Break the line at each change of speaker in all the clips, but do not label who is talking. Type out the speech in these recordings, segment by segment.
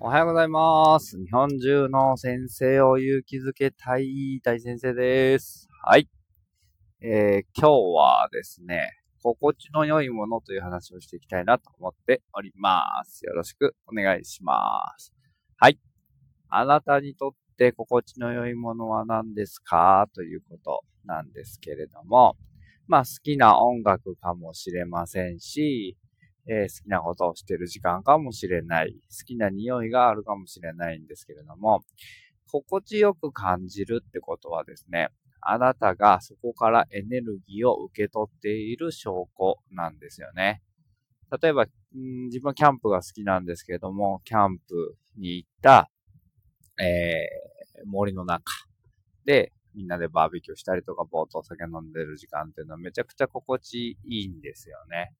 おはようございます。日本中の先生を勇気づけたい大先生です。はい。えー、今日はですね、心地の良いものという話をしていきたいなと思っております。よろしくお願いします。はい。あなたにとって心地の良いものは何ですか？ということなんですけれども、まあ好きな音楽かもしれませんし、えー好きなことをしてる時間かもしれない。好きな匂いがあるかもしれないんですけれども、心地よく感じるってことはですね、あなたがそこからエネルギーを受け取っている証拠なんですよね。例えば、ん自分はキャンプが好きなんですけれども、キャンプに行った、えー森の中で、みんなでバーベキューしたりとか、ぼーっとお酒飲んでる時間っていうのはめちゃくちゃ心地いいんですよね。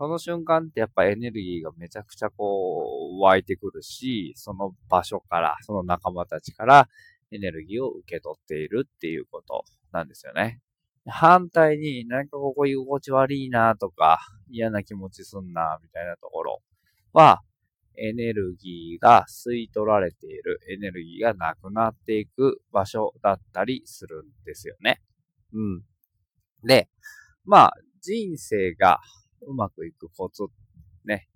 その瞬間ってやっぱエネルギーがめちゃくちゃこう湧いてくるし、その場所から、その仲間たちからエネルギーを受け取っているっていうことなんですよね。反対になんかここ居心地悪いなとか嫌な気持ちすんなみたいなところはエネルギーが吸い取られている、エネルギーがなくなっていく場所だったりするんですよね。うん。で、まあ人生がうまくいくコツ、ね、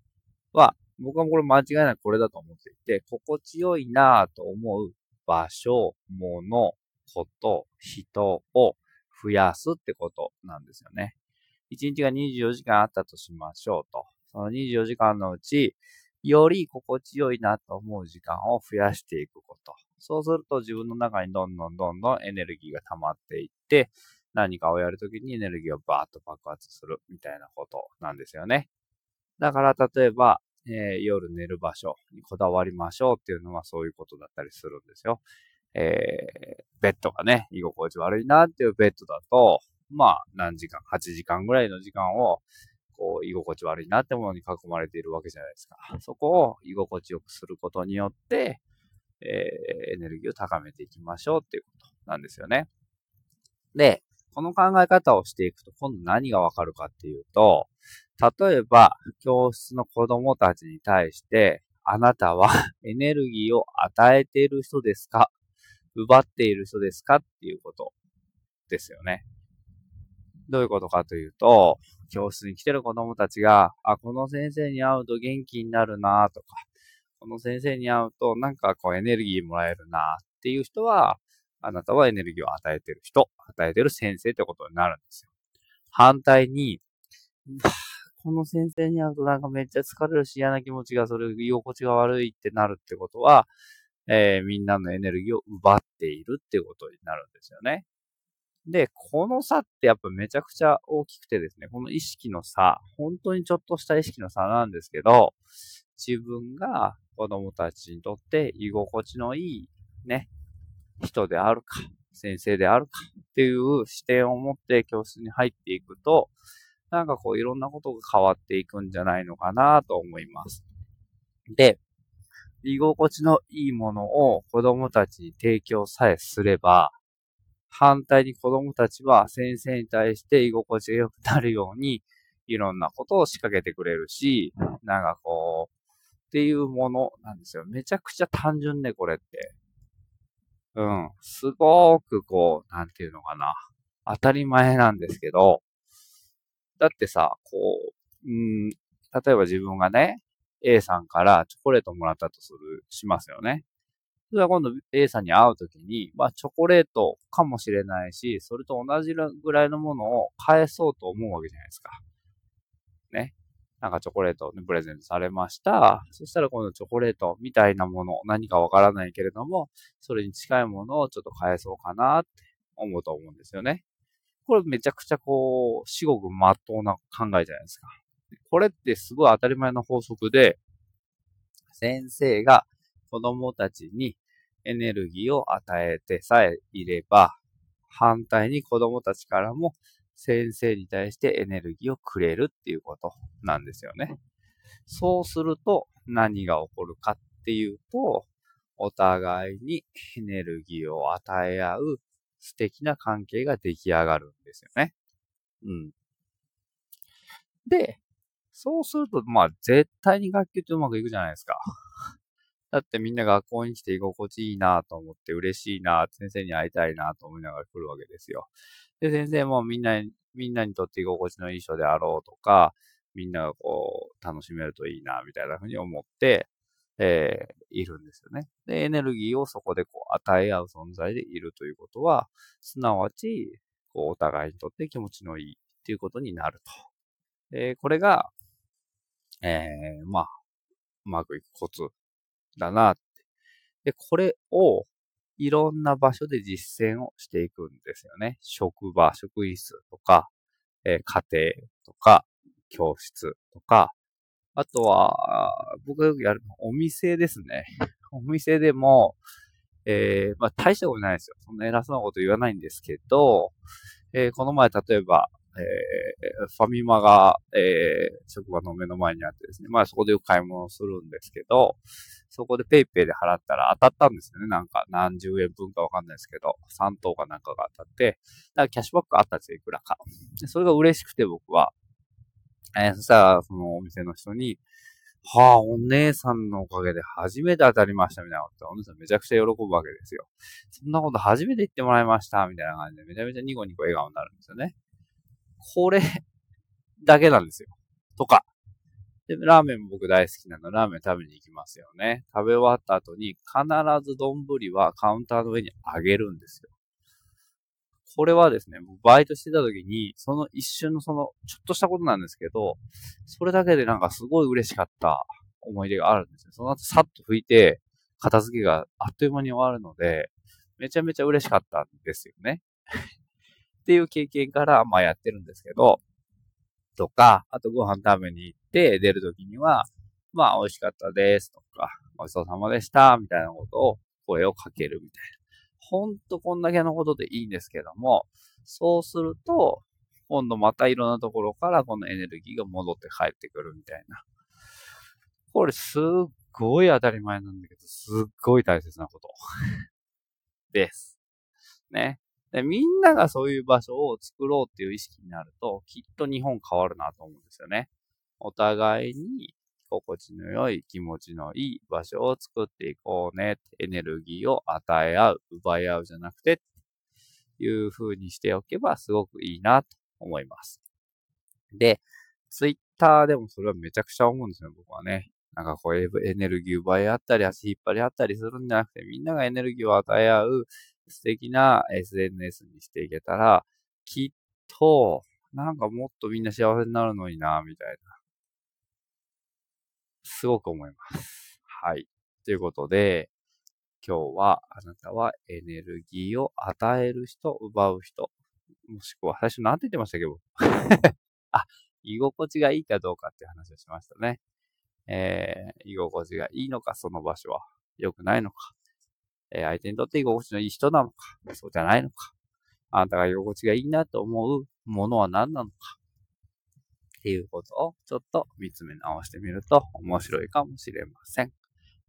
は、僕はこれ間違いなくこれだと思っていて、心地よいなぁと思う場所、物、こと、人を増やすってことなんですよね。1日が24時間あったとしましょうと。その24時間のうち、より心地よいなと思う時間を増やしていくこと。そうすると自分の中にどんどんどんどんエネルギーが溜まっていって、何かをやるときにエネルギーをバーッと爆発するみたいなことなんですよね。だから例えば、えー夜寝る場所にこだわりましょうっていうのはそういうことだったりするんですよ。えーベッドがね、居心地悪いなっていうベッドだと、まあ何時間、8時間ぐらいの時間をこう居心地悪いなってものに囲まれているわけじゃないですか。そこを居心地よくすることによって、えーエネルギーを高めていきましょうっていうことなんですよね。で、この考え方をしていくと、今度何がわかるかっていうと、例えば、教室の子供たちに対して、あなたは エネルギーを与えている人ですか？奪っている人ですかっていうことですよね。どういうことかというと、教室に来てる子供たちが、あ、この先生に会うと元気になるなとか、この先生に会うとなんかこうエネルギーもらえるなっていう人は、あなたはエネルギーを与えてる人、与えてる先生ってことになるんですよ。反対に、この先生に会うとなんかめっちゃ疲れるし嫌な気持ちがそれ居心地が悪いってなるってことは、えーみんなのエネルギーを奪っているってことになるんですよね。で、この差ってやっぱめちゃくちゃ大きくてですね、この意識の差、本当にちょっとした意識の差なんですけど、自分が子供たちにとって居心地のいいね、人であるか、先生であるかっていう視点を持って教室に入っていくと、なんかこういろんなことが変わっていくんじゃないのかなと思います。で、居心地のいいものを子供たちに提供さえすれば、反対に子供たちは先生に対して居心地が良くなるように、いろんなことを仕掛けてくれるし、なんかこう、っていうものなんですよ。めちゃくちゃ単純ね、これって。うん。すごくこう、なんていうのかな。当たり前なんですけど、だってさ、こう、うん、例えば自分がね、A さんからチョコレートもらったとする、しますよね。それは今度 A さんに会うときに、まあチョコレートかもしれないし、それと同じぐらいのものを返そうと思うわけじゃないですか。ね。なんかチョコレートを、ね、プレゼントされました。そしたら今度チョコレートみたいなもの、何かわからないけれども、それに近いものをちょっと返そうかなって思うと思うんですよね。これめちゃくちゃこう、至極真っ当な考えじゃないですか。これってすごい当たり前の法則で、先生が子供たちにエネルギーを与えてさえいれば、反対に子供たちからも先生に対してエネルギーをくれるっていうことなんですよね。そうすると何が起こるかっていうと、お互いにエネルギーを与え合う素敵な関係が出来上がるんですよね。うん。で、そうすると、まあ、絶対に学級ってうまくいくじゃないですか。だってみんな学校に来て居心地いいなと思って嬉しいな、先生に会いたいなと思いながら来るわけですよ。で、先生もみんなに、みんなにとって居心地のいい人であろうとか、みんながこう、楽しめるといいな、みたいなふうに思って、えー、いるんですよね。で、エネルギーをそこでこう、与え合う存在でいるということは、すなわち、こう、お互いにとって気持ちのいいっていうことになると。えー、これが、えー、まあ、うまくいくコツだなって。で、これをいろんな場所で実践をしていくんですよね。職場、職員室とか、えー、家庭とか、教室とか、あとは、僕がよくやるのお店ですね。お店でも、えー、まあ大したことないですよ。そんな偉そうなこと言わないんですけど、えー、この前例えば、えー、ファミマが、えー、職場の目の前にあってですね、まあそこでよく買い物するんですけど、そこで PayPay で払ったら当たったんですよね。なんか何十円分かわかんないですけど、3等かなんかが当たって、だからキャッシュバックあったんですよ、いくらか。でそれが嬉しくて僕は、えー、そしたらそのお店の人に、はあ、お姉さんのおかげで初めて当たりましたみたいなこと。お姉さんめちゃくちゃ喜ぶわけですよ。そんなこと初めて言ってもらいましたみたいな感じでめちゃめちゃニコニコ笑顔になるんですよね。これだけなんですよ。とか。で、ラーメンも僕大好きなの。ラーメン食べに行きますよね。食べ終わった後に必ず丼はカウンターの上にあげるんですよ。これはですね、僕バイトしてた時に、その一瞬のその、ちょっとしたことなんですけど、それだけでなんかすごい嬉しかった思い出があるんですよ。その後さっと拭いて、片付けがあっという間に終わるので、めちゃめちゃ嬉しかったんですよね。っていう経験から、まあやってるんですけど、とか、あとご飯食べに行って出るときには、まあ美味しかったですとか、ごちそうさまでしたみたいなことを声をかけるみたいな。ほんとこんだけのことでいいんですけども、そうすると、今度またいろんなところからこのエネルギーが戻って帰ってくるみたいな。これすっごい当たり前なんだけど、すっごい大切なこと です。ね。で、みんながそういう場所を作ろうっていう意識になると、きっと日本変わるなと思うんですよね。お互いに心地の良い、気持ちのいい場所を作っていこうね。エネルギーを与え合う、奪い合うじゃなくて、いう風にしておけばすごくいいなと思います。で、ツイッターでもそれはめちゃくちゃ思うんですよ、僕はね。なんかこうエネルギー奪い合ったり、足引っ張り合ったりするんじゃなくて、みんながエネルギーを与え合う素敵な SNS にしていけたら、きっと、なんかもっとみんな幸せになるのにな、みたいな。すごく思います。はい。ということで、今日はあなたはエネルギーを与える人、奪う人、もしくは最初何て言ってましたけど、あ、居心地がいいかどうかって話をしましたね。えー、居心地がいいのか、その場所は良くないのか。え、相手にとって居心地のいい人なのか、そうじゃないのか。あなたが居心地がいいなと思うものは何なのか。っていうことをちょっと見つめ直してみると面白いかもしれません。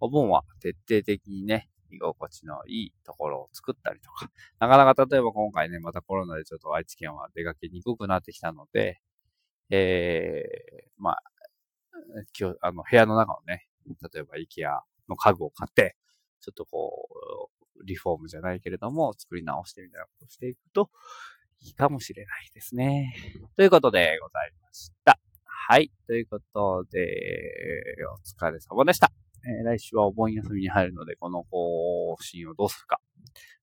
お盆は徹底的にね、居心地のいいところを作ったりとか、なかなか例えば今回ね、またコロナでちょっと愛知県は出かけにくくなってきたので、えー、まあ、今日、あの、部屋の中をね、例えば IKEA の家具を買って、ちょっとこう、リフォームじゃないけれども、作り直してみたいなことをしていくといいかもしれないですね。ということでございました。はい。ということで、お疲れ様でした。えー、来週はお盆休みに入るので、この更新をどうするか。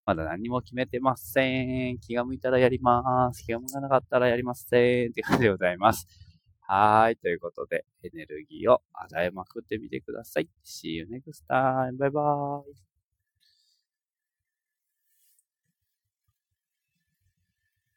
まだ何も決めてません。気が向いたらやります。気が向かなかったらやりません。って感じでございます。はい。ということで、エネルギーを与えまくってみてください。See you next time. Bye bye.。